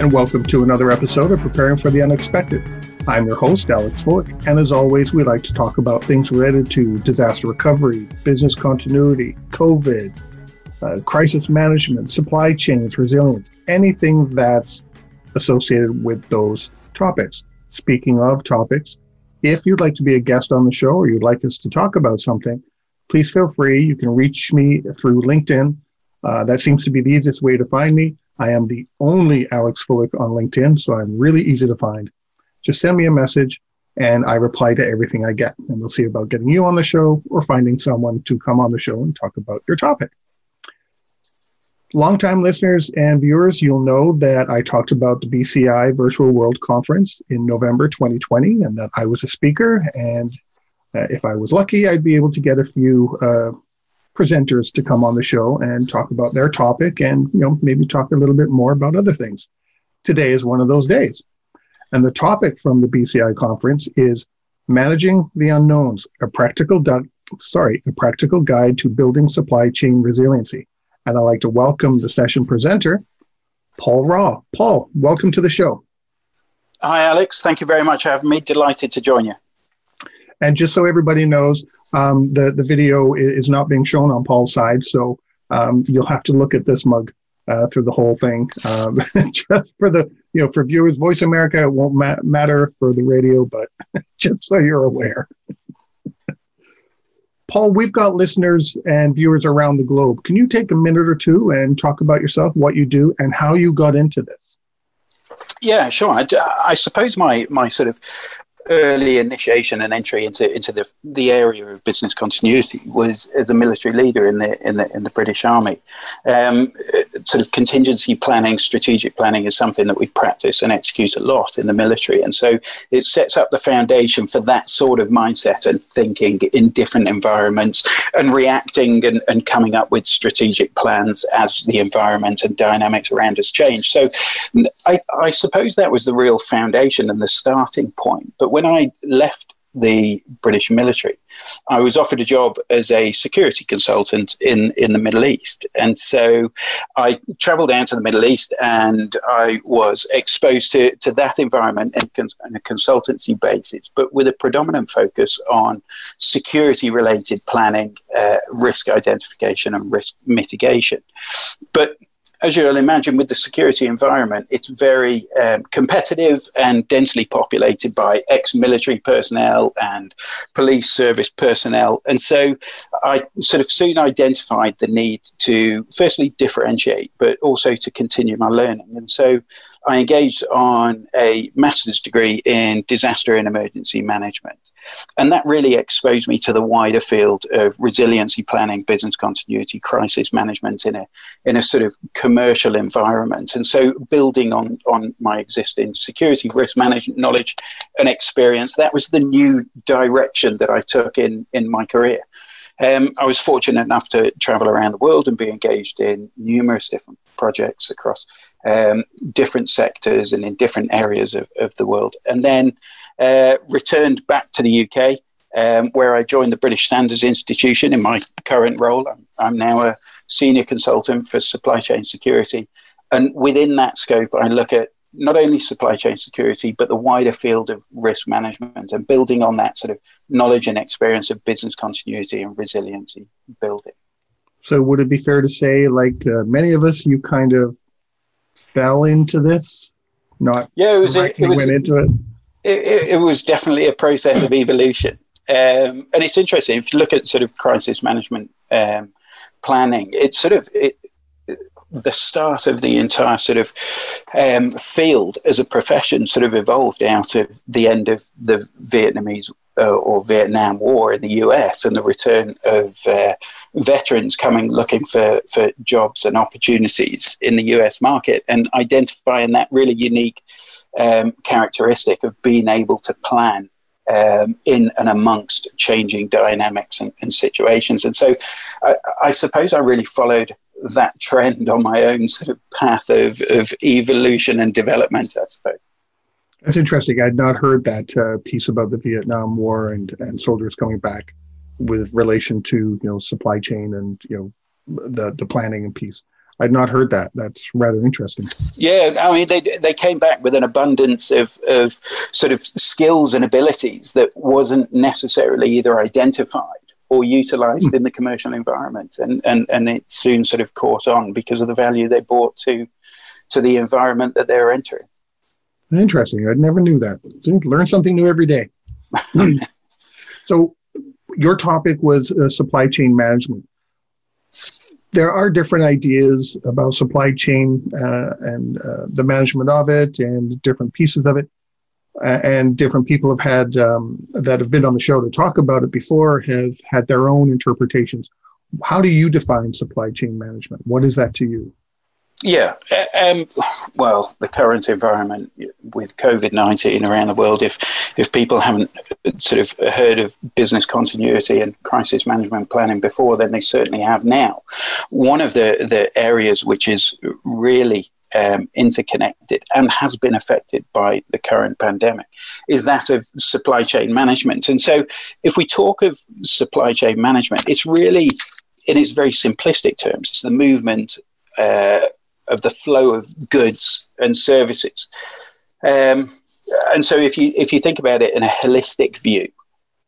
and welcome to another episode of Preparing for the Unexpected. I'm your host, Alex Fullick, and as always, we like to talk about things related to disaster recovery, business continuity, COVID, uh, crisis management, supply chains, resilience, anything that's associated with those topics. Speaking of topics, if you'd like to be a guest on the show or you'd like us to talk about something, please feel free. You can reach me through LinkedIn. Uh, that seems to be the easiest way to find me. I am the only Alex Fullick on LinkedIn, so I'm really easy to find. Just send me a message and I reply to everything I get. And we'll see about getting you on the show or finding someone to come on the show and talk about your topic. Longtime listeners and viewers, you'll know that I talked about the BCI Virtual World Conference in November 2020 and that I was a speaker. And uh, if I was lucky, I'd be able to get a few uh, presenters to come on the show and talk about their topic and you know maybe talk a little bit more about other things. Today is one of those days. And the topic from the BCI conference is managing the unknowns, a practical du- sorry, a practical guide to building supply chain resiliency. And I'd like to welcome the session presenter, Paul Raw. Paul, welcome to the show. Hi, Alex. Thank you very much for having me. Delighted to join you. And just so everybody knows, um, the the video is not being shown on Paul's side, so um, you'll have to look at this mug uh, through the whole thing. Um, just for the you know for viewers, Voice America it won't ma- matter for the radio, but just so you're aware. Paul, we've got listeners and viewers around the globe. Can you take a minute or two and talk about yourself, what you do, and how you got into this? Yeah, sure. I, I, suppose my my sort of early initiation and entry into into the the area of business continuity was as a military leader in the in the in the British Army. Um, sort of contingency planning, strategic planning is something that we practice and execute a lot in the military, and so it sets up the foundation for that sort of mindset and thinking in different environments and reacting and, and coming up with strategic plans as the environment and dynamics around us change. So, I, I suppose that was the real foundation and the starting point, but when I left the British military, I was offered a job as a security consultant in, in the Middle East. And so I traveled down to the Middle East and I was exposed to, to that environment on a consultancy basis, but with a predominant focus on security related planning, uh, risk identification, and risk mitigation. But as you'll imagine, with the security environment, it's very um, competitive and densely populated by ex military personnel and police service personnel. And so I sort of soon identified the need to firstly differentiate, but also to continue my learning. And so I engaged on a master's degree in disaster and emergency management. And that really exposed me to the wider field of resiliency planning, business continuity, crisis management in a, in a sort of commercial environment. And so, building on, on my existing security risk management knowledge and experience, that was the new direction that I took in, in my career. Um, I was fortunate enough to travel around the world and be engaged in numerous different projects across um, different sectors and in different areas of, of the world. And then uh, returned back to the UK, um, where I joined the British Standards Institution in my current role. I'm, I'm now a senior consultant for supply chain security. And within that scope, I look at not only supply chain security, but the wider field of risk management and building on that sort of knowledge and experience of business continuity and resiliency building. So, would it be fair to say, like uh, many of us, you kind of fell into this? Not yeah, it was. It, it was went into it. It, it, was definitely a process of evolution, um, and it's interesting if you look at sort of crisis management um, planning. It's sort of it, the start of the entire sort of um, field as a profession sort of evolved out of the end of the Vietnamese uh, or Vietnam War in the US and the return of uh, veterans coming looking for, for jobs and opportunities in the US market and identifying that really unique um, characteristic of being able to plan um, in and amongst changing dynamics and, and situations. And so I, I, suppose I really followed that trend on my own sort of path of, of evolution and development, I suppose. That's interesting. I'd not heard that uh, piece about the Vietnam War and, and soldiers coming back with relation to you know supply chain and you know the the planning and piece. I'd not heard that. That's rather interesting. Yeah, I mean, they they came back with an abundance of of sort of skills and abilities that wasn't necessarily either identified or utilized mm. in the commercial environment, and and and it soon sort of caught on because of the value they brought to to the environment that they're entering. Interesting. I never knew that. Learn something new every day. so, your topic was uh, supply chain management there are different ideas about supply chain uh, and uh, the management of it and different pieces of it. And different people have had um, that have been on the show to talk about it before have had their own interpretations. How do you define supply chain management? What is that to you? Yeah, um, well, the current environment with COVID nineteen around the world. If if people haven't sort of heard of business continuity and crisis management planning before, then they certainly have now. One of the the areas which is really um, interconnected and has been affected by the current pandemic is that of supply chain management. And so, if we talk of supply chain management, it's really in its very simplistic terms, it's the movement. Uh, of the flow of goods and services. Um, and so, if you if you think about it in a holistic view,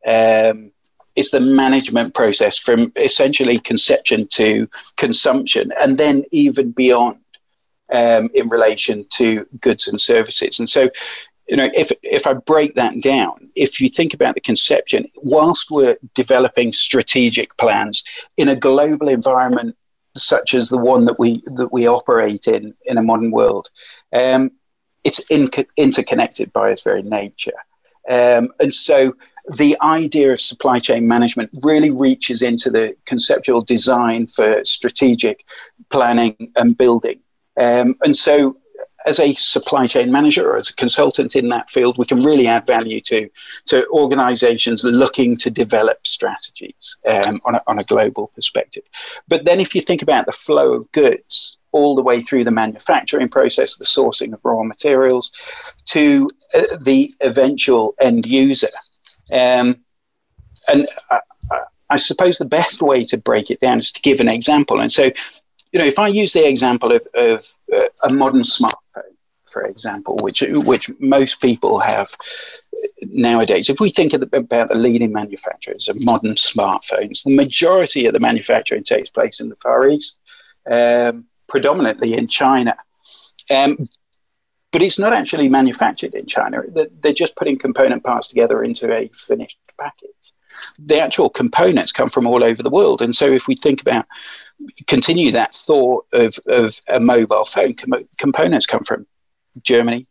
um, it's the management process from essentially conception to consumption, and then even beyond um, in relation to goods and services. And so, you know, if if I break that down, if you think about the conception, whilst we're developing strategic plans in a global environment such as the one that we that we operate in in a modern world. Um, it's in, interconnected by its very nature, um, and so the idea of supply chain management really reaches into the conceptual design for strategic planning and building. Um, and so as a supply chain manager or as a consultant in that field, we can really add value to, to organizations looking to develop strategies um, on, a, on a global perspective. But then, if you think about the flow of goods, all the way through the manufacturing process, the sourcing of raw materials, to uh, the eventual end user. Um, and I, I, suppose the best way to break it down is to give an example. And so, you know, if I use the example of, of uh, a modern smartphone, for example, which which most people have nowadays, if we think the, about the leading manufacturers of modern smartphones, the majority of the manufacturing takes place in the Far East, um, predominantly in China. Um, but it's not actually manufactured in China. They're just putting component parts together into a finished package the actual components come from all over the world. And so if we think about, continue that thought of, of a mobile phone, com- components come from Germany,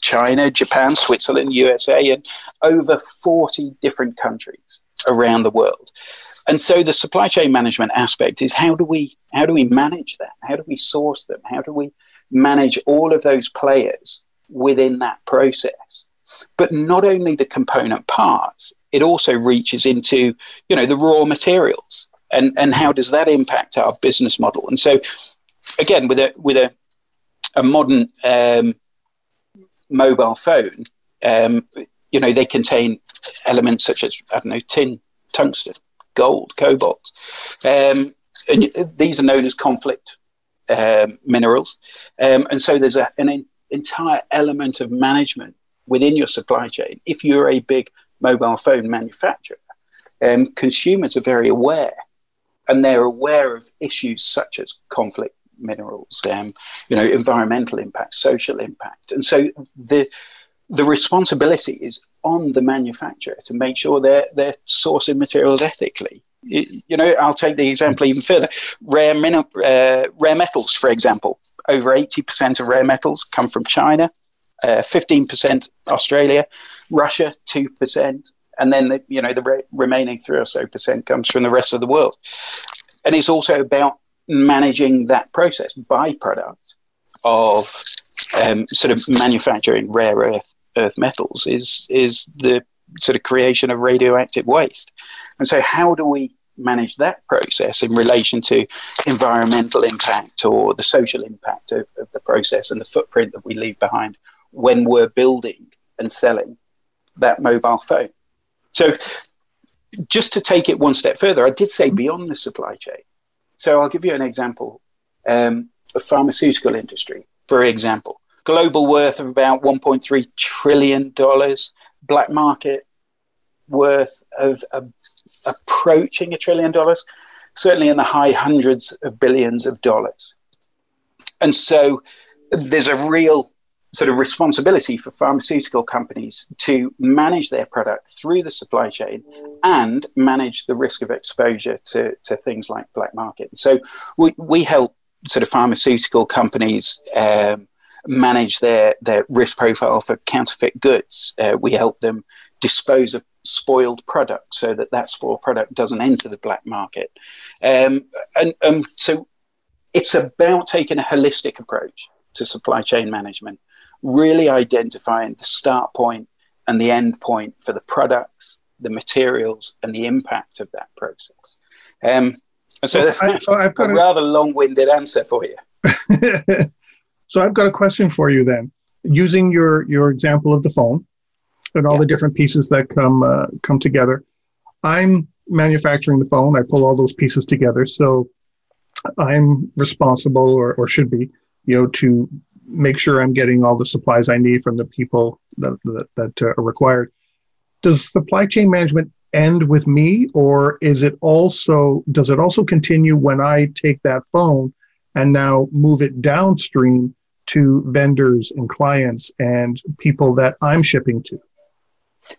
China, Japan, Switzerland, USA, and over 40 different countries around the world. And so the supply chain management aspect is how do we how do we manage that? How do we source them? How do we manage all of those players within that process? But not only the component parts, it also reaches into you know the raw materials. And and how does that impact our business model? And so again with a with a a modern um, mobile phone um, you know they contain elements such as i don't know tin tungsten gold cobalt. Um, and these are known as conflict um, minerals. Um, and so there's a, an entire element of management within your supply chain. If you're a big mobile phone manufacturer, um, consumers are very aware, and they're aware of issues such as conflict minerals, um, you know, environmental impact, social impact, and so the the responsibility is on the manufacturer to make sure they're they're sourcing materials ethically. You, know, I'll take the example even further. Rare min- uh, rare metals, for example, over eighty percent of rare metals come from China. Uh, 15% Australia, Russia 2%, and then the, you know the re- remaining three or so percent comes from the rest of the world. And it's also about managing that process byproduct of um, sort of manufacturing rare earth earth metals is is the sort of creation of radioactive waste. And so, how do we manage that process in relation to environmental impact or the social impact of, of the process and the footprint that we leave behind when we're building and selling that mobile phone? So, just to take it one step further, I did say beyond the supply chain. So, I'll give you an example. Um, the pharmaceutical industry, for example, global worth of about 1.3 trillion dollars, black market worth of uh, approaching a trillion dollars, certainly in the high hundreds of billions of dollars. And so there's a real sort of responsibility for pharmaceutical companies to manage their product through the supply chain and manage the risk of exposure to, to things like black market. So we, we help sort of pharmaceutical companies um, manage their, their risk profile for counterfeit goods. Uh, we help them dispose of spoiled product so that that spoiled product doesn't enter the black market. Um, and um, so it's about taking a holistic approach to supply chain management, really identifying the start point and the end point for the products, the materials, and the impact of that process. Um, and so, that's I, so I've got a, a rather long-winded answer for you. so I've got a question for you then. Using your your example of the phone and all yeah. the different pieces that come uh, come together, I'm manufacturing the phone. I pull all those pieces together, so I'm responsible, or or should be, you know, to make sure I'm getting all the supplies I need from the people that that, that uh, are required. Does supply chain management end with me or is it also does it also continue when i take that phone and now move it downstream to vendors and clients and people that i'm shipping to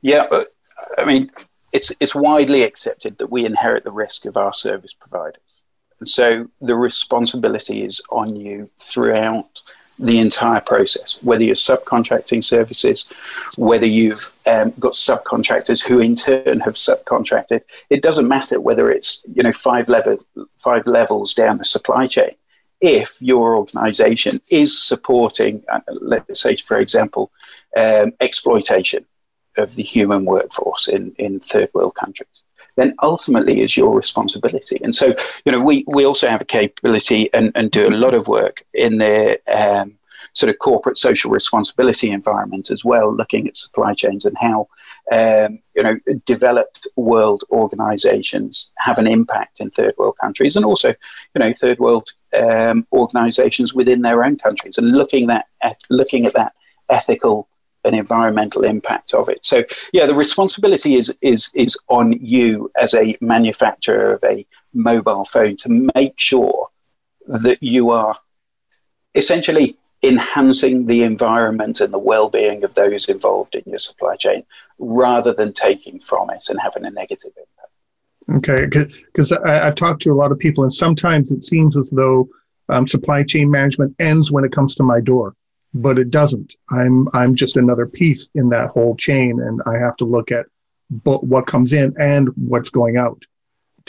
yeah i mean it's it's widely accepted that we inherit the risk of our service providers and so the responsibility is on you throughout the entire process, whether you're subcontracting services, whether you've um, got subcontractors who in turn have subcontracted. It doesn't matter whether it's you know five level five levels down the supply chain. If your organization is supporting, uh, let's say, for example, um, exploitation of the human workforce in, in third world countries, then ultimately is your responsibility. And so, you know, we, we also have a capability and, and do a lot of work in the um, sort of corporate social responsibility environment as well, looking at supply chains and how, um, you know, developed world organizations have an impact in third world countries and also, you know, third world um, organizations within their own countries and looking, that, at, looking at that ethical an environmental impact of it. So yeah, the responsibility is is is on you as a manufacturer of a mobile phone to make sure that you are essentially enhancing the environment and the well-being of those involved in your supply chain rather than taking from it and having a negative impact. Okay, because I've talked to a lot of people, and sometimes it seems as though um, supply chain management ends when it comes to my door but it doesn't. I'm I'm just another piece in that whole chain, and I have to look at bo- what comes in and what's going out.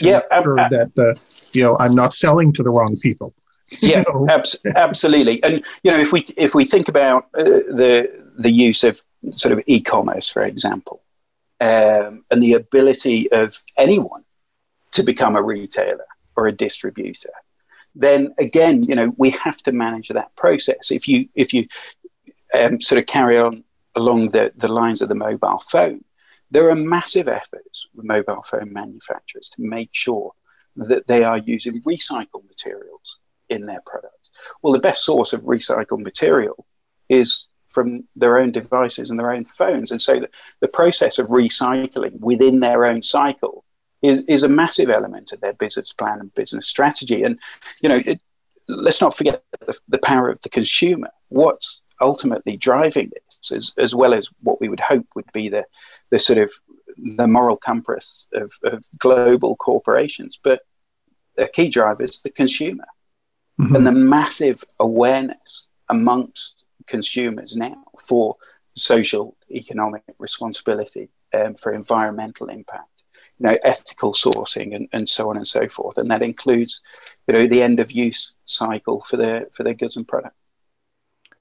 yeah, make sure uh, that uh, you know I'm not selling to the wrong people. Yeah, you know? abs- absolutely. And you know, if we if we think about uh, the the use of sort of e-commerce, for example, um, and the ability of anyone to become a retailer or a distributor then again, you know, we have to manage that process. If you if you um, sort of carry on along the, the lines of the mobile phone, there are massive efforts with mobile phone manufacturers to make sure that they are using recycled materials in their products. Well, the best source of recycled material is from their own devices and their own phones. And so the, the process of recycling within their own cycle is, is a massive element of their business plan and business strategy. And, you know, it, let's not forget the, the, power of the consumer. What's ultimately driving this, as, as well as what we would hope would be the, the sort of the moral compass of, of global corporations. But the key driver is the consumer mm-hmm. and the massive awareness amongst consumers now for social economic responsibility um, for environmental impact, you know, ethical sourcing, and, and so on and so forth. And that includes, you know, the end of use cycle for their for their goods and product.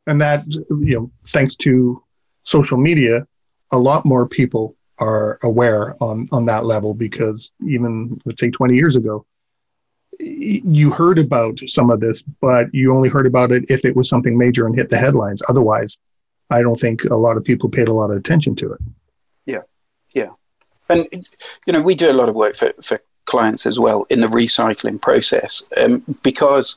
And that, you know, thanks to social media, a lot more people are aware on on that level because even let's say 20 years ago you heard about some of this but you only heard about it if it was something major and hit the headlines otherwise i don't think a lot of people paid a lot of attention to it yeah yeah and you know we do a lot of work for, for clients as well in the recycling process um, because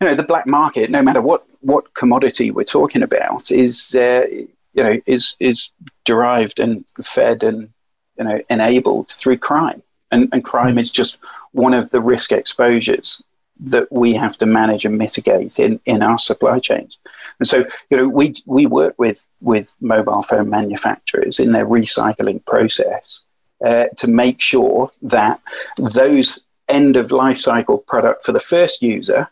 you know the black market no matter what what commodity we're talking about is uh, you know, is is derived and fed and you know enabled through crime, and and crime is just one of the risk exposures that we have to manage and mitigate in, in our supply chains. And so, you know, we we work with with mobile phone manufacturers in their recycling process uh, to make sure that those end of life cycle product for the first user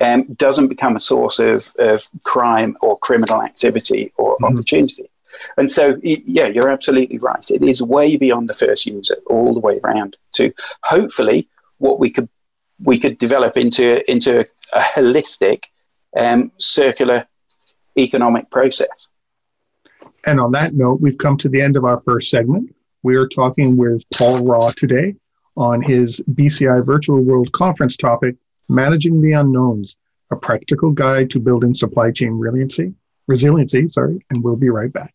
um, doesn't become a source of, of crime or criminal activity or mm-hmm. opportunity. And so, yeah, you're absolutely right. It is way beyond the first user, all the way around to hopefully what we could we could develop into into a holistic, um, circular economic process. And on that note, we've come to the end of our first segment. We are talking with Paul Raw today on his BCI Virtual World Conference topic Managing the Unknowns, a practical guide to building supply chain resiliency, resiliency, sorry, and we'll be right back.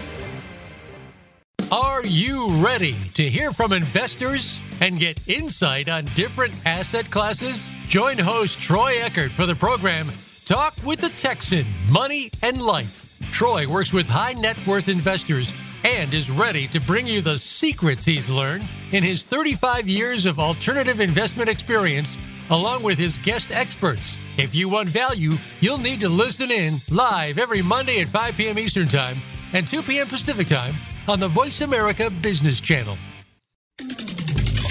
Are you ready to hear from investors and get insight on different asset classes? Join host Troy Eckert for the program Talk with the Texan Money and Life. Troy works with high net worth investors and is ready to bring you the secrets he's learned in his 35 years of alternative investment experience, along with his guest experts. If you want value, you'll need to listen in live every Monday at 5 p.m. Eastern Time and 2 p.m. Pacific Time on the Voice America Business Channel.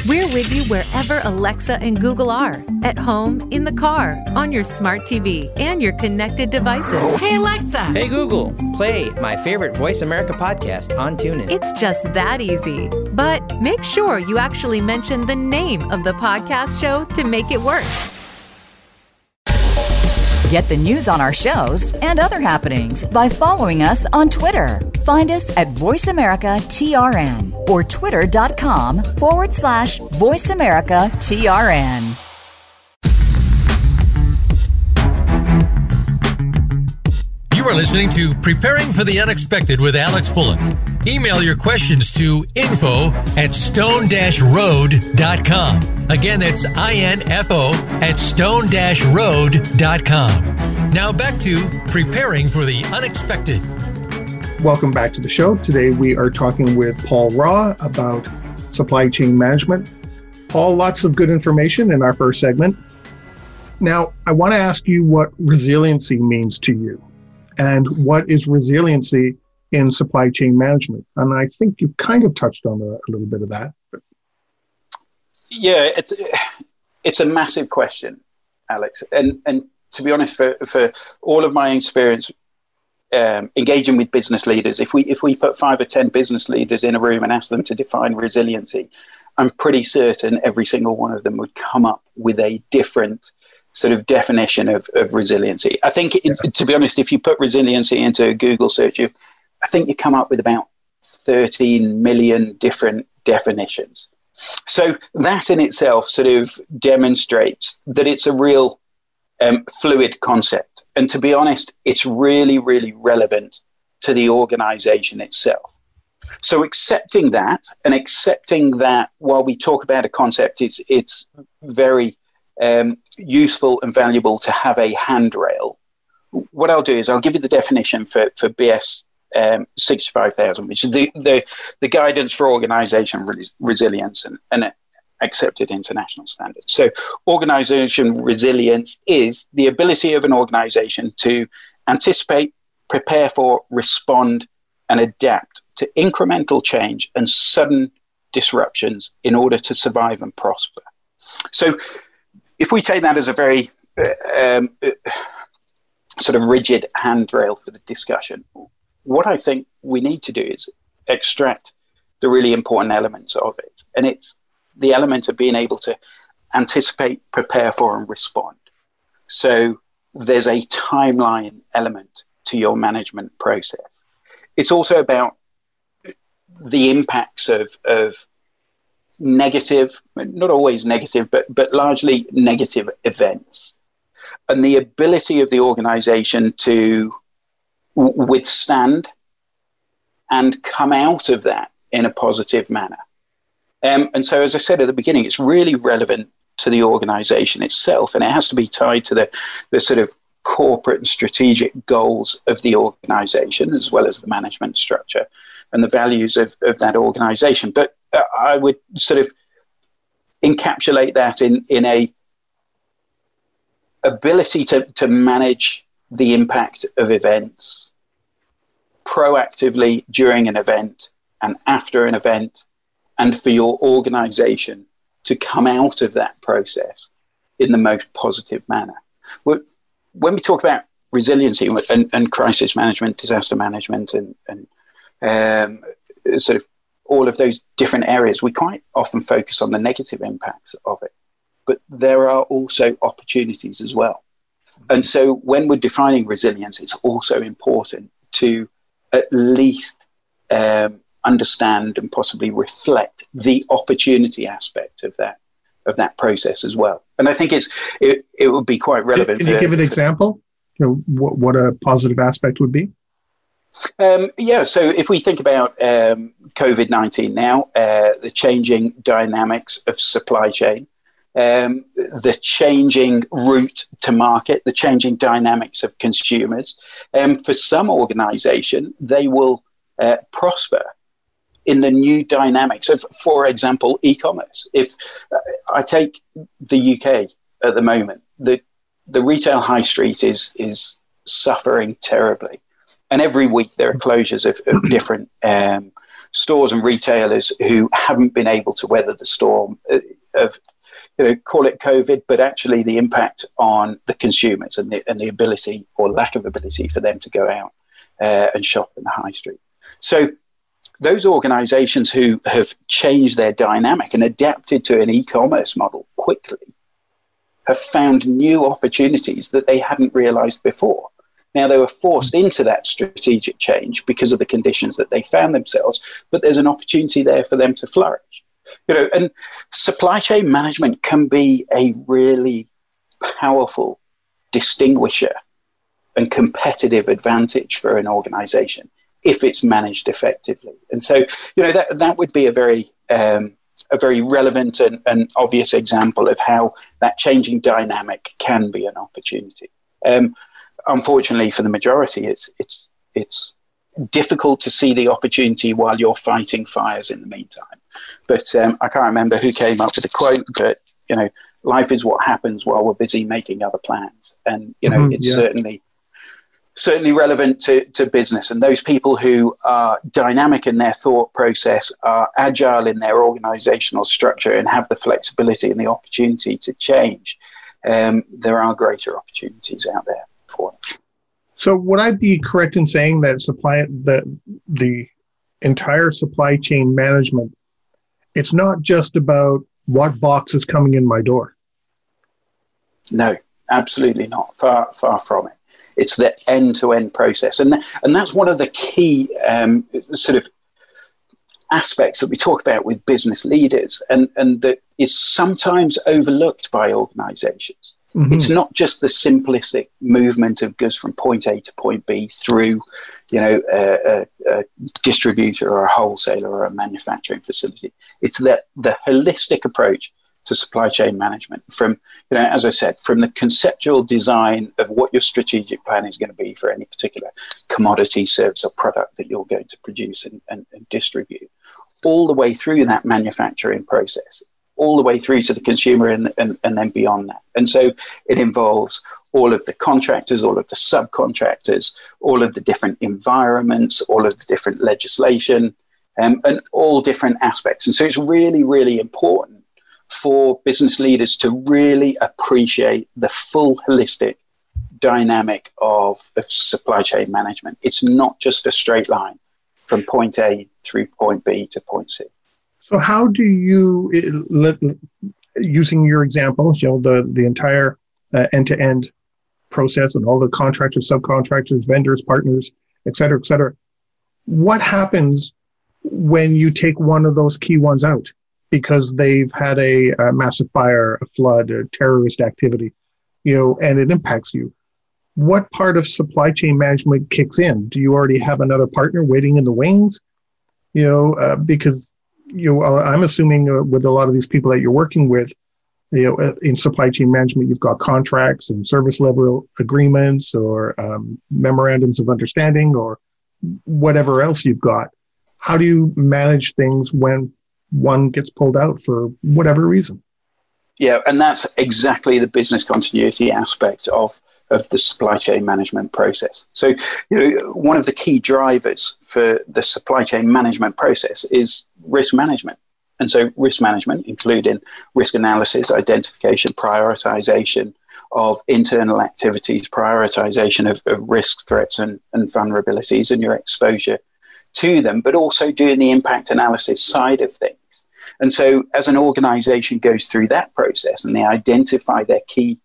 We're with you wherever Alexa and Google are at home, in the car, on your smart TV, and your connected devices. Hey, Alexa. Hey, Google. Play my favorite Voice America podcast on TuneIn. It's just that easy. But make sure you actually mention the name of the podcast show to make it work. Get the news on our shows and other happenings by following us on Twitter. Find us at VoiceAmericaTRN or twitter.com forward slash VoiceAmericaTRN. You are listening to Preparing for the Unexpected with Alex Fullick. Email your questions to info at stone-road.com. Again, that's I-N-F-O at stone-road.com. Now back to Preparing for the Unexpected. Welcome back to the show. Today we are talking with Paul Raw about supply chain management. Paul, lots of good information in our first segment. Now, I want to ask you what resiliency means to you and what is resiliency in supply chain management. And I think you kind of touched on a, a little bit of that. But. Yeah, it's it's a massive question, Alex. And and to be honest, for for all of my experience um, engaging with business leaders, if we if we put five or ten business leaders in a room and ask them to define resiliency, I'm pretty certain every single one of them would come up with a different sort of definition of, of resiliency. I think, it, to be honest, if you put resiliency into a Google search, you I think you come up with about 13 million different definitions. So that in itself sort of demonstrates that it's a real um, fluid concept. And to be honest, it's really, really relevant to the organization itself. So accepting that and accepting that while we talk about a concept, it's, it's very um, useful and valuable to have a handrail what I'll do is I'll give you the definition for, for BS um, 65,000, which is the, the, the guidance for organization res- resilience and, and accepted international standards. So, organization resilience is the ability of an organization to anticipate, prepare for, respond, and adapt to incremental change and sudden disruptions in order to survive and prosper. So, if we take that as a very uh, um, uh, sort of rigid handrail for the discussion, what I think we need to do is extract the really important elements of it. And it's the element of being able to anticipate, prepare for, and respond. So there's a timeline element to your management process. It's also about the impacts of, of negative, not always negative, but, but largely negative events. And the ability of the organization to withstand and come out of that in a positive manner. Um, and so, as I said at the beginning, it's really relevant to the organization itself, and it has to be tied to the, the sort of corporate and strategic goals of the organization, as well as the management structure and the values of, of that organization. But uh, I would sort of encapsulate that in, in a ability to, to manage the impact of events proactively during an event and after an event, and for your organization to come out of that process in the most positive manner. When we talk about resiliency and, and crisis management, disaster management, and, and um, sort of all of those different areas, we quite often focus on the negative impacts of it. But there are also opportunities as well. And so when we're defining resilience, it's also important to at least um, understand and possibly reflect the opportunity aspect of that of that process as well. And I think it's it, it would be quite relevant. Can, you give an example? You know, what, what a positive aspect would be? Um, yeah, so if we think about um, COVID 19 now, uh, the changing dynamics of supply chain, um, the changing route to market, the changing dynamics of consumers. Um, for some organization, they will uh, prosper in the new dynamics of, for example, e-commerce. If uh, I take the UK at the moment, the the retail high street is is suffering terribly, and every week there are closures of, of different um, stores and retailers who haven't been able to weather the storm uh, of you know, call it COVID, but actually the impact on the consumers and the, and the ability or lack of ability for them to go out uh, and shop in the high street. So those organizations who have changed their dynamic and adapted to an e-commerce model quickly have found new opportunities that they hadn't realized before. Now, they were forced into that strategic change because of the conditions that they found themselves, but there's an opportunity there for them to flourish. You know, and supply chain management can be a really powerful distinguisher and competitive advantage for an organization if it's managed effectively. And so, you know, that, that would be a very, um, a very relevant and, and, obvious example of how that changing dynamic can be an opportunity. Um, unfortunately, for the majority, it's, it's, it's difficult to see the opportunity while you're fighting fires in the meantime. But um, I can't remember who came up with the quote, but, you know, life is what happens while we're busy making other plans. And, you know, mm-hmm, it's yeah. certainly certainly relevant to, to business. And those people who are dynamic in their thought process, are agile in their organizational structure, and have the flexibility and the opportunity to change, um, there are greater opportunities out there for them. So, would I be correct in saying that supply the the entire supply chain management? It's not just about what box is coming in my door. No, absolutely not. Far far from it. It's the end to end process, and th- and that's one of the key um, sort of aspects that we talk about with business leaders, and and that is sometimes overlooked by organisations. Mm-hmm. It's not just the simplistic movement of goods from point A to point B through, you know, a, a, a distributor or a wholesaler or a manufacturing facility. It's that the holistic approach to supply chain management from, you know, as I said, from the conceptual design of what your strategic plan is going to be for any particular commodity, service, or product that you're going to produce and, and, and distribute, all the way through that manufacturing process, all the way through to the consumer and, and, and then beyond that. And so it involves all of the contractors, all of the subcontractors, all of the different environments, all of the different legislation, um, and all different aspects. And so it's really, really important for business leaders to really appreciate the full holistic dynamic of, of supply chain management. It's not just a straight line from point A through point B to point C. So, how do you, using your example, you know, the, the entire end to end process and all the contractors, subcontractors, vendors, partners, et cetera, et cetera, what happens when you take one of those key ones out because they've had a, a massive fire, a flood, a terrorist activity, you know, and it impacts you? What part of supply chain management kicks in? Do you already have another partner waiting in the wings? You know, uh, because you know, I'm assuming uh, with a lot of these people that you're working with, you know, uh, in supply chain management, you've got contracts and service level agreements or um, memorandums of understanding or whatever else you've got how do you manage things when one gets pulled out for whatever reason? Yeah, and that's exactly the business continuity aspect of of the supply chain management process. So, you know, one of the key drivers for the supply chain management process is risk management. And so, risk management, including risk analysis, identification, prioritization of internal activities, prioritization of, of risk threats and, and vulnerabilities, and your exposure to them, but also doing the impact analysis side of things. And so, as an organization goes through that process and they identify their key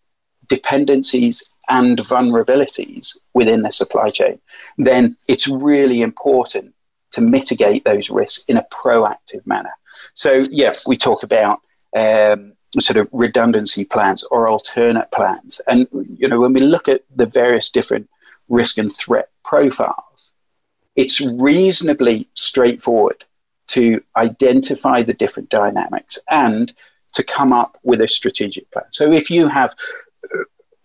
dependencies and vulnerabilities within the supply chain, then it's really important to mitigate those risks in a proactive manner. So, yeah, we talk about um, sort of redundancy plans or alternate plans. And, you know, when we look at the various different risk and threat profiles, it's reasonably straightforward to identify the different dynamics and to come up with a strategic plan. So if you have,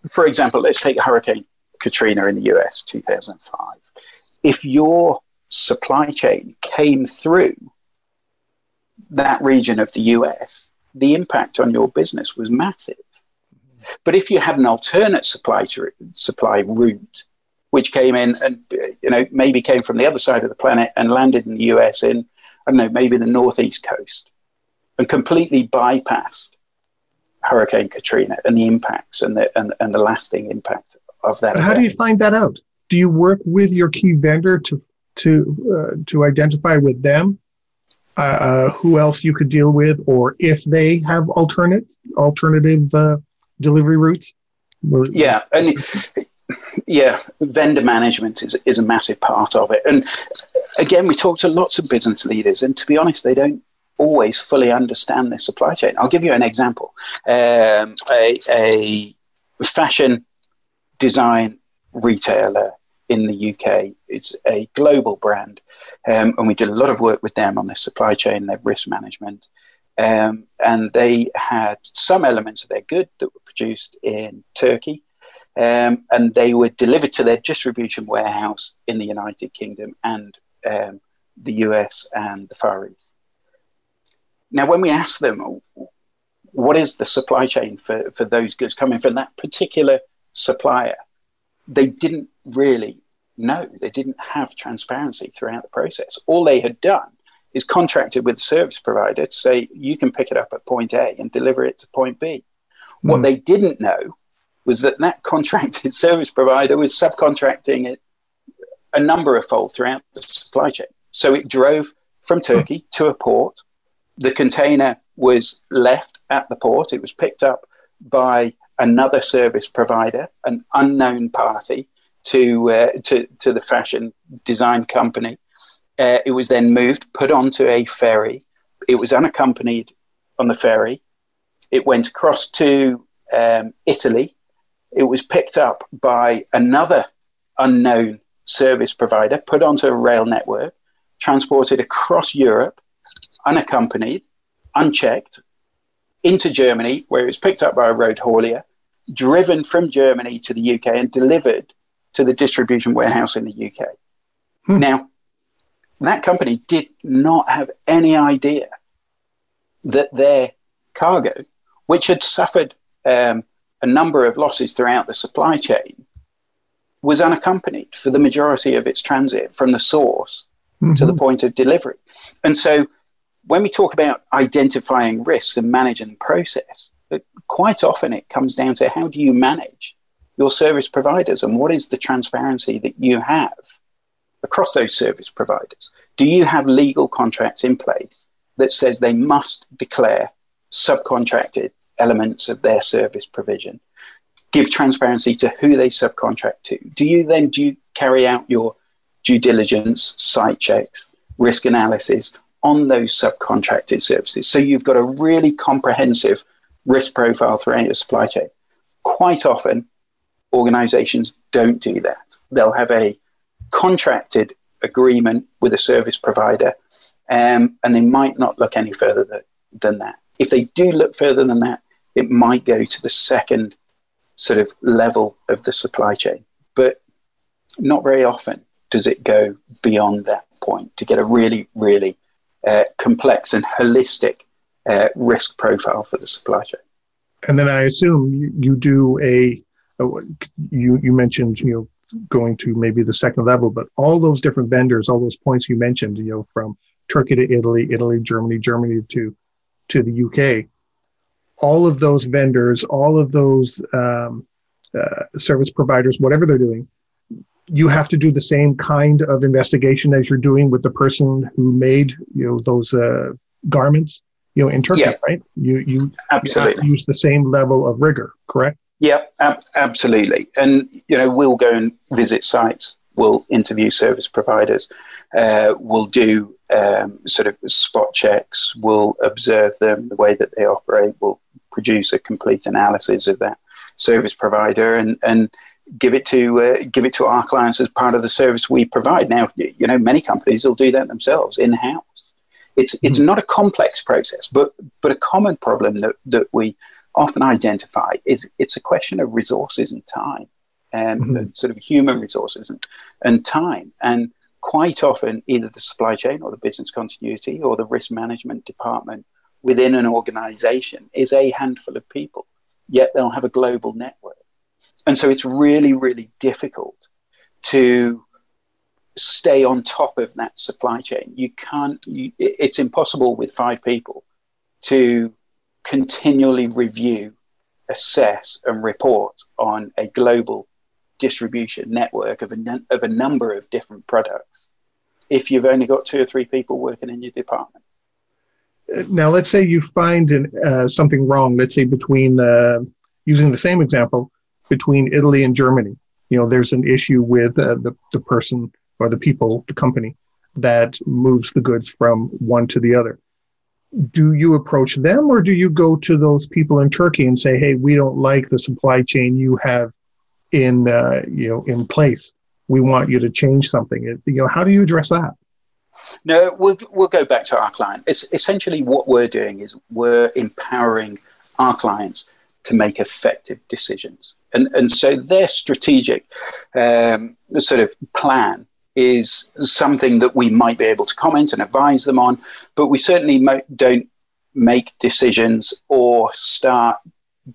for example, let's take Hurricane Katrina in the US 2005. If your supply chain came through that region of the US, the impact on your business was massive. But if you had an alternate supply, to, supply route which came in and you know maybe came from the other side of the planet and landed in the US in I don't know maybe the northeast coast and completely bypassed Hurricane Katrina and the impacts and the and, and the lasting impact of that. How event. do you find that out? Do you work with your key vendor to to uh, to identify with them uh, uh, who else you could deal with, or if they have alternate alternative uh, delivery routes? Yeah, and yeah, vendor management is, is a massive part of it. And again, we talk to lots of business leaders, and to be honest, they don't always fully understand their supply chain. I'll give you an example. Um, a, a fashion design retailer in the UK. It's a global brand, um, and we did a lot of work with them on their supply chain, their risk management. Um, and they had some elements of their good that were produced in Turkey, um, and they were delivered to their distribution warehouse in the United Kingdom and um, the US and the Far East. Now, when we asked them, what is the supply chain for, for those goods coming from that particular supplier, they didn't really know. They didn't have transparency throughout the process. All they had done is contracted with the service provider to say, you can pick it up at point A and deliver it to point B. Mm. What hmm. they didn't know was that that contracted service provider was subcontracting it a number of fold throughout the supply chain. So it drove from Turkey to a port. The container was left at the port. It was picked up by another service provider, an unknown party to uh, to, to the fashion design company. Uh, it was then moved, put onto a ferry. It was unaccompanied on the ferry. It went across to um, Italy it was picked up by another unknown service provider, put onto a rail network, transported across Europe, unaccompanied, unchecked, into Germany, where it was picked up by a road haulier, driven from Germany to the UK, and delivered to the distribution warehouse in the UK. Hmm. Now, that company did not have any idea that their cargo, which had suffered um, a number of losses throughout the supply chain, was unaccompanied for the majority of its transit from the source mm-hmm. to the mm-hmm. point of delivery. And so when we talk about identifying risks and managing the process, quite often it comes down to how do you manage your service providers and what is the transparency that you have across those service providers? Do you have legal contracts in place that says they must declare subcontracted elements of their service provision? Give transparency to who they subcontract to. Do you then do you carry out your due diligence, site checks, risk analysis on those subcontracted services? So you've got a really comprehensive risk profile throughout your supply chain. Quite often, organizations don't do that. They'll have a contracted agreement with a service provider, um, and they might not look any further th- than that. If they do look further than that, it might go to the second sort of level of the supply chain. But not very often does it go beyond that point to get a really, really uh, complex and holistic uh, risk profile for the supply chain. And then I assume you, do a, a, you you mentioned you know going to maybe the second level, but all those different vendors, all those points you mentioned, you know, from Turkey to Italy, Italy, Germany, Germany to to the UK, all of those vendors, all of those um, uh, service providers, whatever they're doing, you have to do the same kind of investigation as you're doing with the person who made you know those uh, garments you know in Turkey, yeah. right? You you absolutely you use the same level of rigor, correct? Yeah, ab- absolutely. And you know, we'll go and visit sites. We'll interview service providers. Uh, we'll do um, sort of spot checks. We'll observe them, the way that they operate. We'll produce a complete analysis of that service provider and and give it to uh, give it to our clients as part of the service we provide. Now, you know, many companies will do that themselves in house. It's it's mm-hmm. not a complex process, but but a common problem that that we often identify is it's a question of resources and time, and mm-hmm. sort of human resources and, and time. And quite often, either the supply chain or the business continuity or the risk management department within an organization is a handful of people, yet they'll have a global network. And so it's really, really difficult to stay on top of that supply chain. You can't, you, it's impossible with five people to continually review, assess, and report on a global distribution network of a, of a number of different products if you've only got two or three people working in your department. Now, let's say you find an, uh, something wrong, let's say between, uh, using the same example, between Italy and Germany. You know, there's an issue with uh, the, the person or the people, the company that moves the goods from one to the other do you approach them or do you go to those people in Turkey and say, "Hey, we don't like the supply chain you have in uh, you know in place. We want you to change something." You know, how do you address that? No, we'll we'll go back to our client. It's essentially what we're doing is we're empowering our clients to make effective decisions, and and so their strategic um, sort of plan is something that we might be able to comment and advise them on, but we certainly mo- don't make decisions or start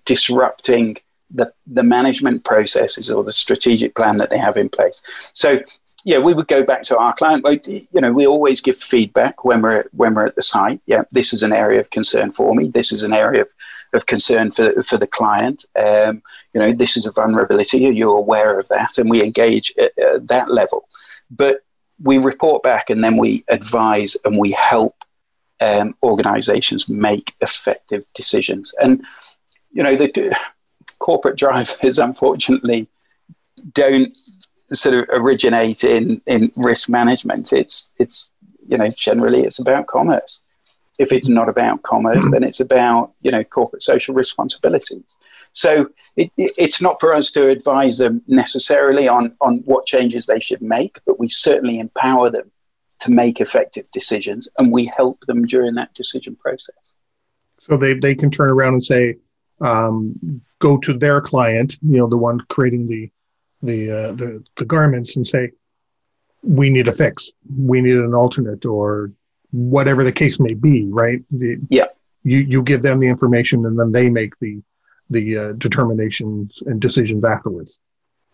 disrupting the, the management processes or the strategic plan that they have in place. So, yeah, we would go back to our client. You know, we always give feedback when we're when we're at the site. Yeah, this is an area of concern for me. This is an area of, of concern for for the client. Um, you know, this is a vulnerability. Are you aware of that? And we engage at, at that level. But we report back and then we advise and we help um, organizations make effective decisions. And, you know, the corporate drivers, unfortunately, don't sort of originate in, in risk management. It's, it's, you know, generally it's about commerce if it's not about commerce, hmm. then it's about you know corporate social responsibilities. So it, it, it's not for us to advise them necessarily on on what changes they should make, but we certainly empower them to make effective decisions, and we help them during that decision process. So they, they can turn around and say, um, go to their client, you know, the one creating the the uh, the the garments, and say, we need a fix, we need an alternate, or whatever the case may be. Right? The, yeah. You you give them the information, and then they make the the uh, determinations and decisions afterwards.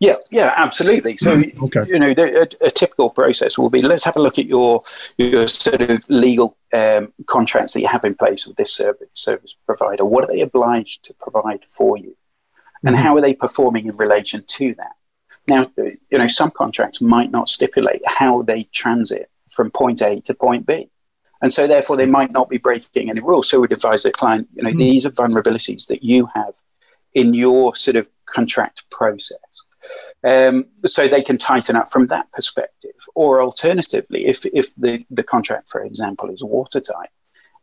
Yeah, yeah, absolutely. So, mm, okay. you know, the, a, a, typical process will be let's have a look at your your sort of legal um, contracts that you have in place with this service service provider. What are they obliged to provide for you, and mm-hmm. how are they performing in relation to that? Now, you know, some contracts might not stipulate how they transit from point A to point B. And so, therefore, they might not be breaking any rules. So, we'd advise the client, you know, mm-hmm. these are vulnerabilities that you have in your sort of contract process. Um, so they can tighten up from that perspective. Or alternatively, if, if the, the contract, for example, is watertight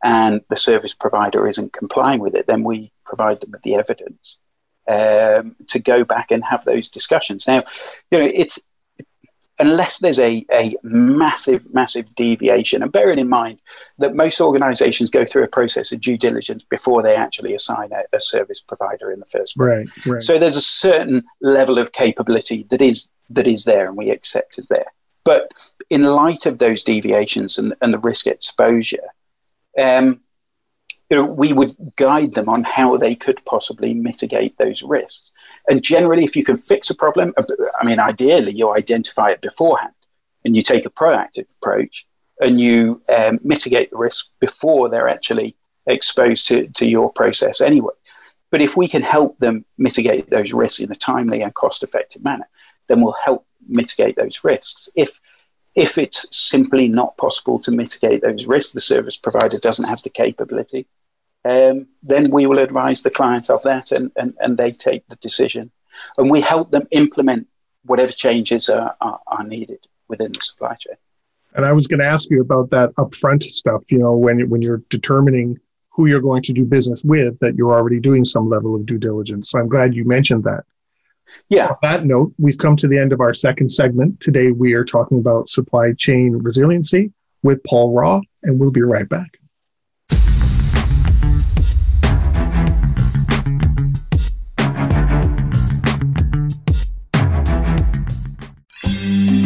and the service provider isn't complying with it, then we provide them with the evidence um, to go back and have those discussions. Now, you know, it's unless there's a, a massive, massive deviation. And bearing in mind that most organizations go through a process of due diligence before they actually assign a, a service provider in the first place. Right, right. So there's a certain level of capability that is that is there and we accept is there. But in light of those deviations and, and the risk exposure, um, you know, we would guide them on how they could possibly mitigate those risks. And generally, if you can fix a problem, uh, I mean, ideally, you identify it beforehand and you take a proactive approach and you um, mitigate the risk before they're actually exposed to, to your process anyway. But if we can help them mitigate those risks in a timely and cost effective manner, then we'll help mitigate those risks. If if it's simply not possible to mitigate those risks, the service provider doesn't have the capability, um, then we will advise the client of that and, and, and they take the decision. And we help them implement whatever changes are, are, are needed within the supply chain. And I was going to ask you about that upfront stuff, you know, when, when you're determining who you're going to do business with, that you're already doing some level of due diligence. So I'm glad you mentioned that. Yeah. On that note, we've come to the end of our second segment. Today we are talking about supply chain resiliency with Paul Raw, and we'll be right back.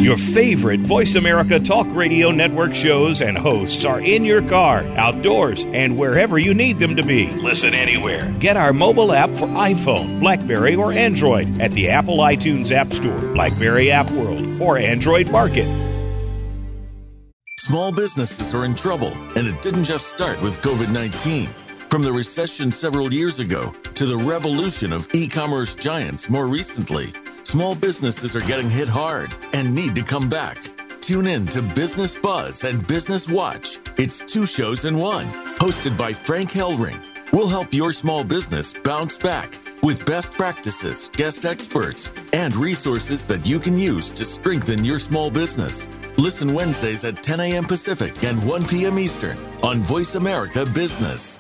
Your favorite Voice America Talk Radio Network shows and hosts are in your car, outdoors, and wherever you need them to be. Listen anywhere. Get our mobile app for iPhone, Blackberry, or Android at the Apple iTunes App Store, Blackberry App World, or Android Market. Small businesses are in trouble, and it didn't just start with COVID 19. From the recession several years ago to the revolution of e commerce giants more recently. Small businesses are getting hit hard and need to come back. Tune in to Business Buzz and Business Watch. It's two shows in one, hosted by Frank Hellring. We'll help your small business bounce back with best practices, guest experts, and resources that you can use to strengthen your small business. Listen Wednesdays at 10 a.m. Pacific and 1 p.m. Eastern on Voice America Business.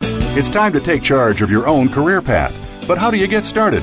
It's time to take charge of your own career path. But how do you get started?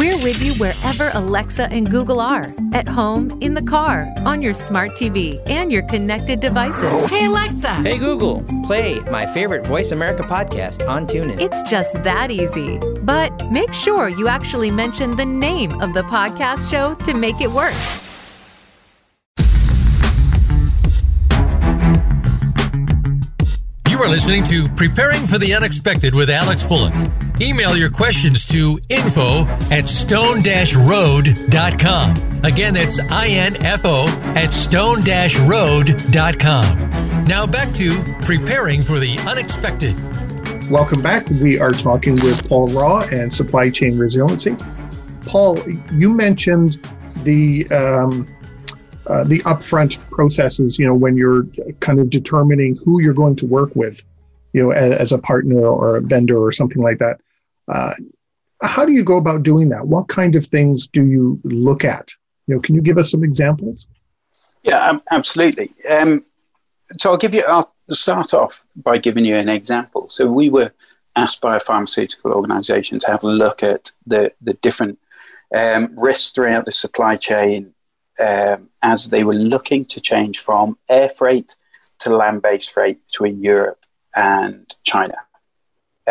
We're with you wherever Alexa and Google are at home, in the car, on your smart TV, and your connected devices. Hey, Alexa. Hey, Google. Play my favorite Voice America podcast on TuneIn. It's just that easy. But make sure you actually mention the name of the podcast show to make it work. You are listening to Preparing for the Unexpected with Alex Fullick. Email your questions to info at stone-road.com. Again, that's I-N-F-O at stone-road.com. Now back to Preparing for the Unexpected. Welcome back. We are talking with Paul Raw and supply chain resiliency. Paul, you mentioned the um, uh, the upfront processes, you know, when you're kind of determining who you're going to work with, you know, as, as, a partner or a vendor or something like that. Uh, how do you go about doing that? What kind of things do you look at? You know, can you give us some examples? Yeah, absolutely. Um, so I'll give you. I'll start off by giving you an example. So we were asked by a pharmaceutical organisation to have a look at the the different um, risks throughout the supply chain um, as they were looking to change from air freight to land based freight between Europe and China.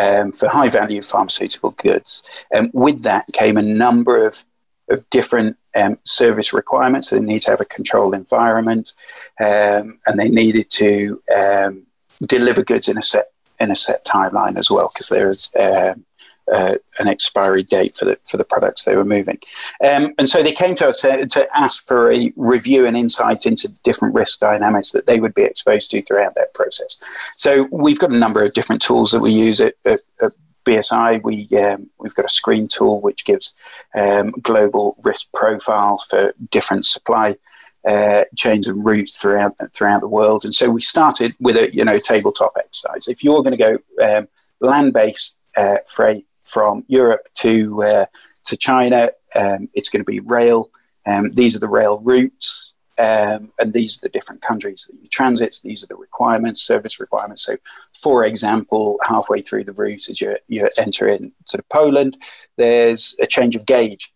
Um, for high value pharmaceutical goods. Um, with that came a number of, of different um, service requirements. they need to have a controlled environment um, and they needed to um, deliver goods in a set in a set timeline as well because there's um, uh, an expiry date for the for the products they were moving. Um, and so they came to us to, to, ask for a review and insight into the different risk dynamics that they would be exposed to throughout that process. So we've got a number of different tools that we use at, at, at BSI. We um, we've got a screen tool which gives um, global risk profiles for different supply. Uh, chains and routes throughout throughout the world, and so we started with a you know tabletop exercise. If you're going to go um, land based uh, freight from Europe to uh, to China. Um, it's going to be rail. Um, these are the rail routes, um, and these are the different countries that you transit. These are the requirements, service requirements. So, for example, halfway through the route, as you you enter into Poland, there's a change of gauge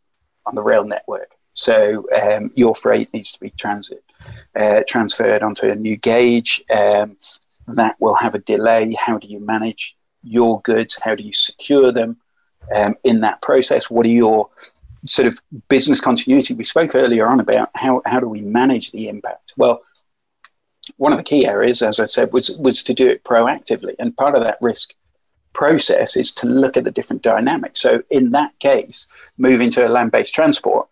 on the rail network. So um, your freight needs to be transit uh, transferred onto a new gauge. Um, that will have a delay. How do you manage your goods? How do you secure them um, in that process? What are your sort of business continuity? We spoke earlier on about how, how do we manage the impact? Well, one of the key areas, as I said, was, was to do it proactively. And part of that risk process is to look at the different dynamics. So, in that case, moving to a land based transport,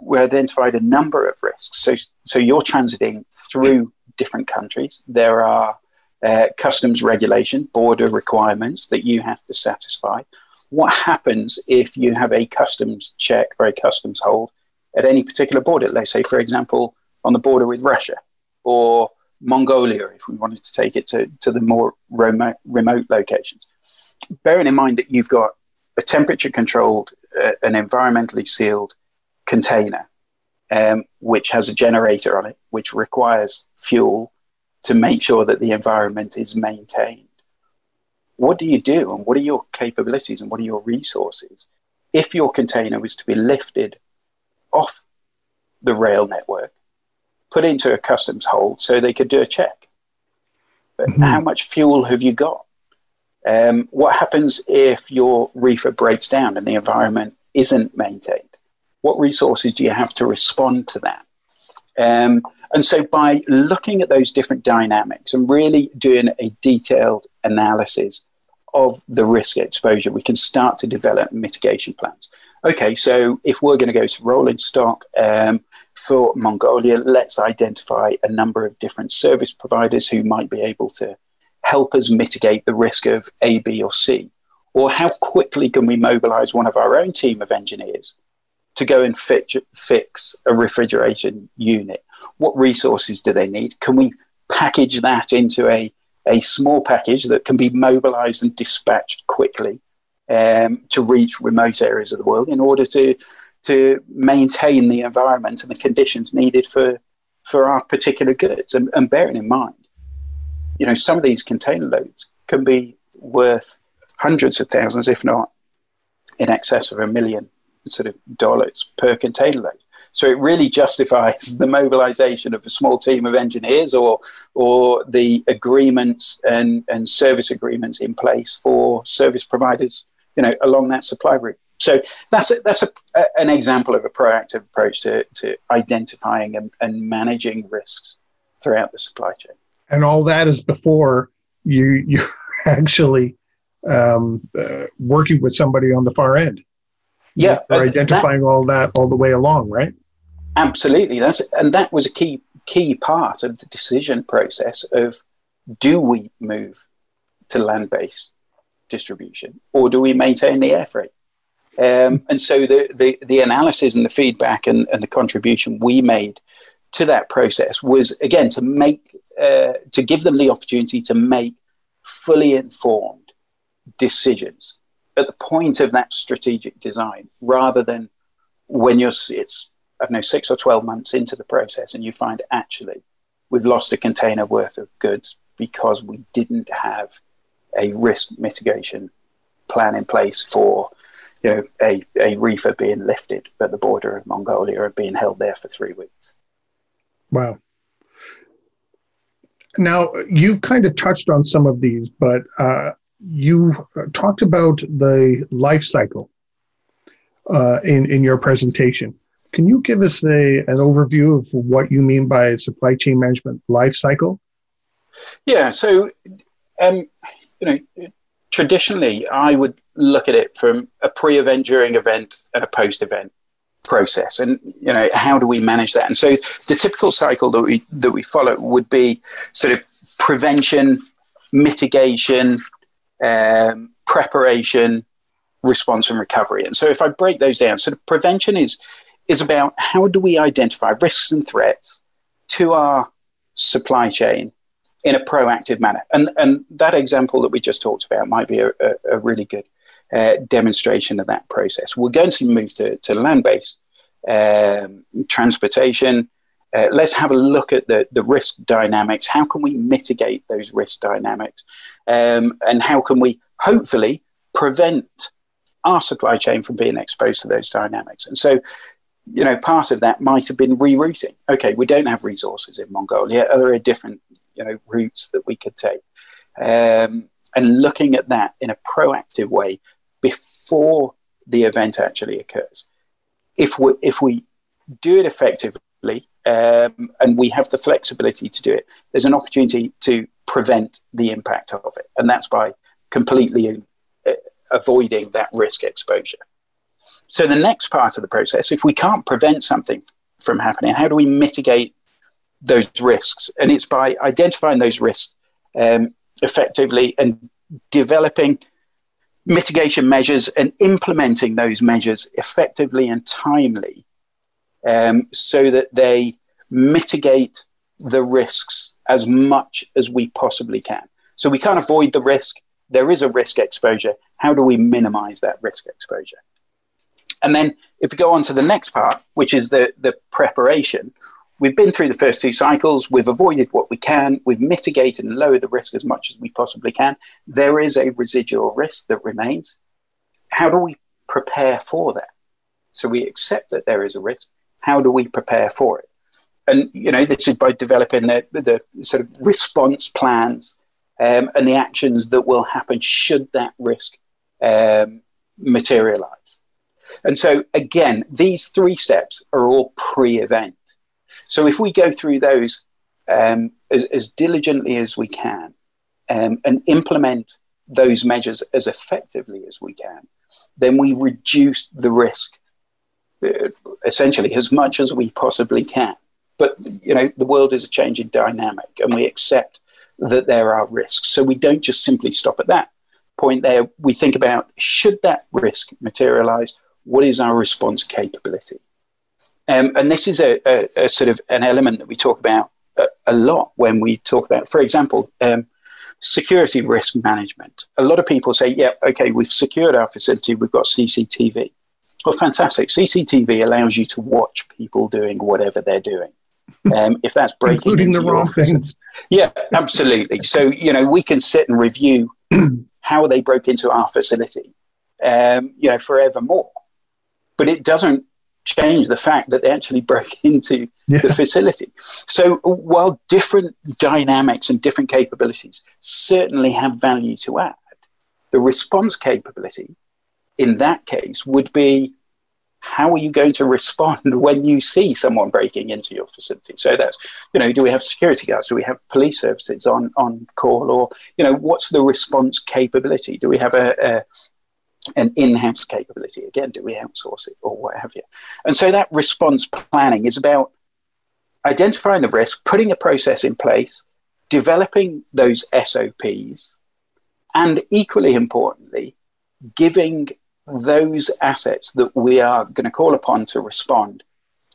we identified a number of risks. So, so you're transiting through different countries. There are uh, customs regulation, border requirements that you have to satisfy. What happens if you have a customs check or a customs hold at any particular border? Let's say, for example, on the border with Russia or Mongolia, if we wanted to take it to, to the more remote, remote locations. Bearing in mind that you've got a temperature controlled, uh, an environmentally sealed container, um, which has a generator on it, which requires fuel to make sure that the environment is maintained. What do you do, and what are your capabilities, and what are your resources if your container was to be lifted off the rail network, put into a customs hold so they could do a check? But mm-hmm. how much fuel have you got? Um, what happens if your reefer breaks down and the environment isn't maintained? What resources do you have to respond to that? Um, and so, by looking at those different dynamics and really doing a detailed analysis of the risk exposure, we can start to develop mitigation plans. Okay, so if we're going to go to rolling stock um, for Mongolia, let's identify a number of different service providers who might be able to help us mitigate the risk of A, B, or C. Or how quickly can we mobilize one of our own team of engineers to go and fix, fix a refrigeration unit? What resources do they need? Can we package that into a, a small package that can be mobilized and dispatched quickly um, to reach remote areas of the world in order to, to maintain the environment and the conditions needed for, for our particular goods? And, and bearing in mind, you know, some of these container loads can be worth hundreds of thousands, if not in excess of a million sort of dollars per container load. So it really justifies the mobilization of a small team of engineers or or the agreements and, and service agreements in place for service providers, you know, along that supply route. So that's a, that's a, an example of a proactive approach to, to identifying and, and managing risks throughout the supply chain. And all that is before you you actually um, uh, working with somebody on the far end yeah, for identifying that, all that all the way along, right? Absolutely, that's and that was a key key part of the decision process of do we move to land based distribution or do we maintain the air freight? Um, and so the, the, the analysis and the feedback and, and the contribution we made to that process was again to make uh, to give them the opportunity to make fully informed decisions at the point of that strategic design rather than when you're it's I don't know six or twelve months into the process and you find actually we've lost a container worth of goods because we didn't have a risk mitigation plan in place for you know a, a reefer being lifted at the border of Mongolia or being held there for three weeks. Wow. Now you've kind of touched on some of these, but uh, you talked about the life cycle uh, in in your presentation. Can you give us a an overview of what you mean by supply chain management life cycle? Yeah, so um, you know, traditionally I would look at it from a pre-event, during event, and a post-event process, and you know, how do we manage that? And so the typical cycle that we that we follow would be sort of prevention, mitigation, um, preparation, response, and recovery. And so if I break those down, so of prevention is is about how do we identify risks and threats to our supply chain in a proactive manner. And, and that example that we just talked about might be a, a, a really good uh, demonstration of that process. We're going to move to, to land based um, transportation. Uh, let's have a look at the, the risk dynamics. How can we mitigate those risk dynamics? Um, and how can we hopefully prevent our supply chain from being exposed to those dynamics? And so, you know, part of that might have been rerouting. Okay, we don't have resources in Mongolia. Are there different you know routes that we could take, um, and looking at that in a proactive way before the event actually occurs. If we if we do it effectively um, and we have the flexibility to do it, there's an opportunity to prevent the impact of it, and that's by completely uh, avoiding that risk exposure. So the next part of the process, if we can't prevent something from happening, how do we mitigate those risks. And it's by identifying those risks um, effectively and developing mitigation measures and implementing those measures effectively and timely um, so that they mitigate the risks as much as we possibly can. So we can't avoid the risk. There is a risk exposure. How do we minimize that risk exposure? And then if we go on to the next part, which is the, the preparation, we've been through the first two cycles. We've avoided what we can. We've mitigated and lowered the risk as much as we possibly can. There is a residual risk that remains. How do we prepare for that? So we accept that there is a risk. How do we prepare for it? And you know, this is by developing the, the sort of response plans um, and the actions that will happen should that risk um, materialize. And so, again, these three steps are all pre-event. So if we go through those um, as, as, diligently as we can um, and implement those measures as effectively as we can, then we reduce the risk essentially as much as we possibly can. But you know, the world is a changing dynamic, and we accept that there are risks. So we don't just simply stop at that point. There, we think about should that risk materialize, what is our response capability? Um, and this is a, a, a, sort of an element that we talk about a, a lot when we talk about, for example, um, security risk management. A lot of people say, yeah, okay, we've secured our facility, we've got CCTV. Well, fantastic. CCTV allows you to watch people doing whatever they're doing. Um, if that's breaking Including into the wrong things. Yeah, absolutely. so, you know, we can sit and review how they broke into our facility, um, you know, forevermore. But it doesn't change the fact that they actually broke into yeah. the facility. So while different dynamics and different capabilities certainly have value to add, the response capability in that case would be how are you going to respond when you see someone breaking into your facility? So that's, you know, do we have security guards? Do we have police services on, on call? Or, you know, what's the response capability? Do we have a, a an in-house capability. Again, do we outsource it or what have you? And so that response planning is about identifying the risk, putting a process in place, developing those SOPs, and equally importantly, giving those assets that we are going to call upon to respond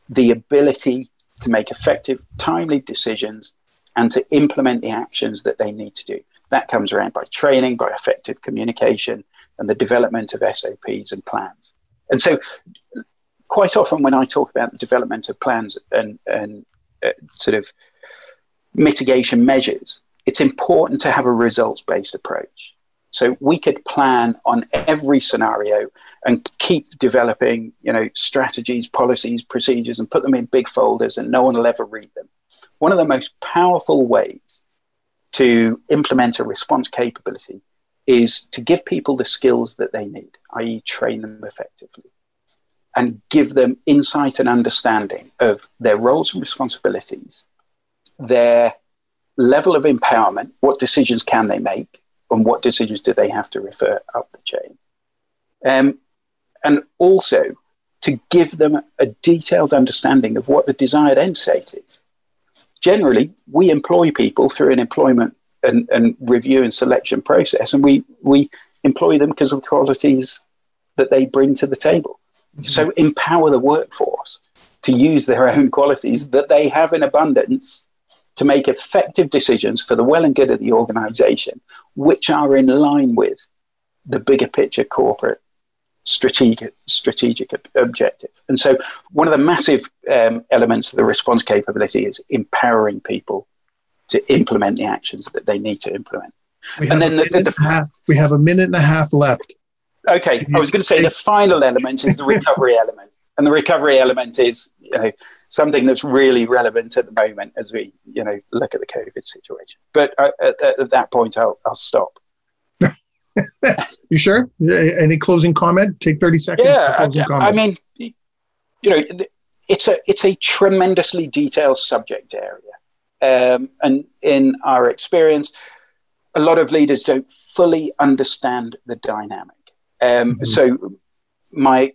the ability to make effective, timely decisions and to implement the actions that they need to do. that comes around by training, by effective communication, and the development of SOPs and plans. And so, quite often when I talk about the development of plans and, and uh, sort of mitigation measures, it's important to have a results based approach. So we could plan on every scenario and keep developing, you know, strategies, policies, procedures, and put them in big folders, and no one will ever read them. One of the most powerful ways to implement a response capability is to give people the skills that they need, i.e., train them effectively, and give them insight and understanding of their roles and responsibilities, their level of empowerment, what decisions can they make, and what decisions do they have to refer up the chain. Um, and also to give them a detailed understanding of what the desired end state is. Generally, we employ people through an employment and, and review and selection process, and we, we employ them because of the qualities that they bring to the table. Mm-hmm. So empower the workforce to use their own qualities that they have in abundance to make effective decisions for the well and good of the organization, which are in line with the bigger picture corporate strategic strategic objective. And so, one of the massive um, elements of the response capability is empowering people to implement the actions that they need to implement. and then the, the, the half, we have a minute and a half left. Okay, I was going to say the final element is the recovery element, and the recovery element is you know something that's really relevant at the moment as we, you know, look at the COVID situation. But uh, at, at, that point, I'll, I'll stop. you sure? Any closing comment? Take thirty seconds. Yeah, I, I, mean, you know, it's a it's a tremendously detailed subject area, um, and in our experience, a lot of leaders don't fully understand the dynamic. Um, mm-hmm. So, my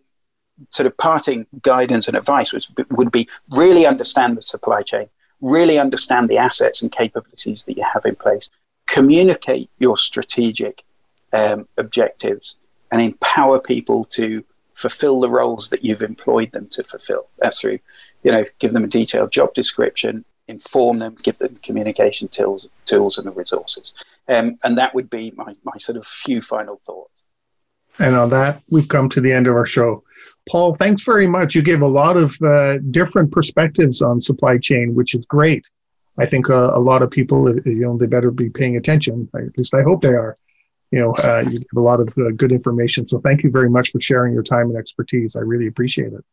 sort of parting guidance and advice was, would be really understand the supply chain, really understand the assets and capabilities that you have in place, communicate your strategic um, objectives, and empower people to fulfill the roles that you've employed them to fulfill. That's through, you know, give them a detailed job description, inform them, give them communication tools, tools and the resources. Um, and that would be my, my sort of few final thoughts. And on that, we've come to the end of our show. Paul, thanks very much. You gave a lot of uh, different perspectives on supply chain, which is great. I think uh, a lot of people, uh, you know, they better be paying attention. At least I hope they are. You know, uh, you give a lot of uh, good information. So thank you very much for sharing your time and expertise. I really appreciate it.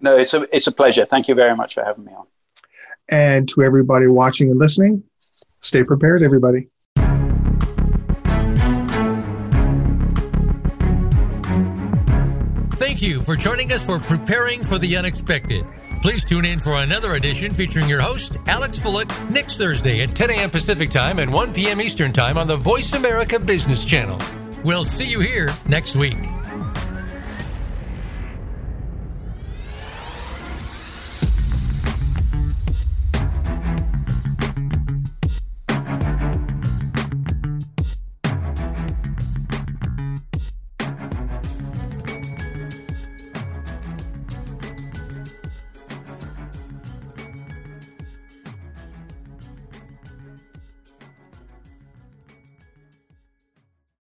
No, it's a it's a pleasure. Thank you very much for having me on. And to everybody watching and listening, stay prepared, everybody. Thank you for joining us for Preparing for the Unexpected. Please tune in for another edition featuring your host, Alex Fullick, next Thursday at 10 a.m. Pacific Time and 1 p.m. Eastern Time on the Voice America Business Channel. We'll see you here next week.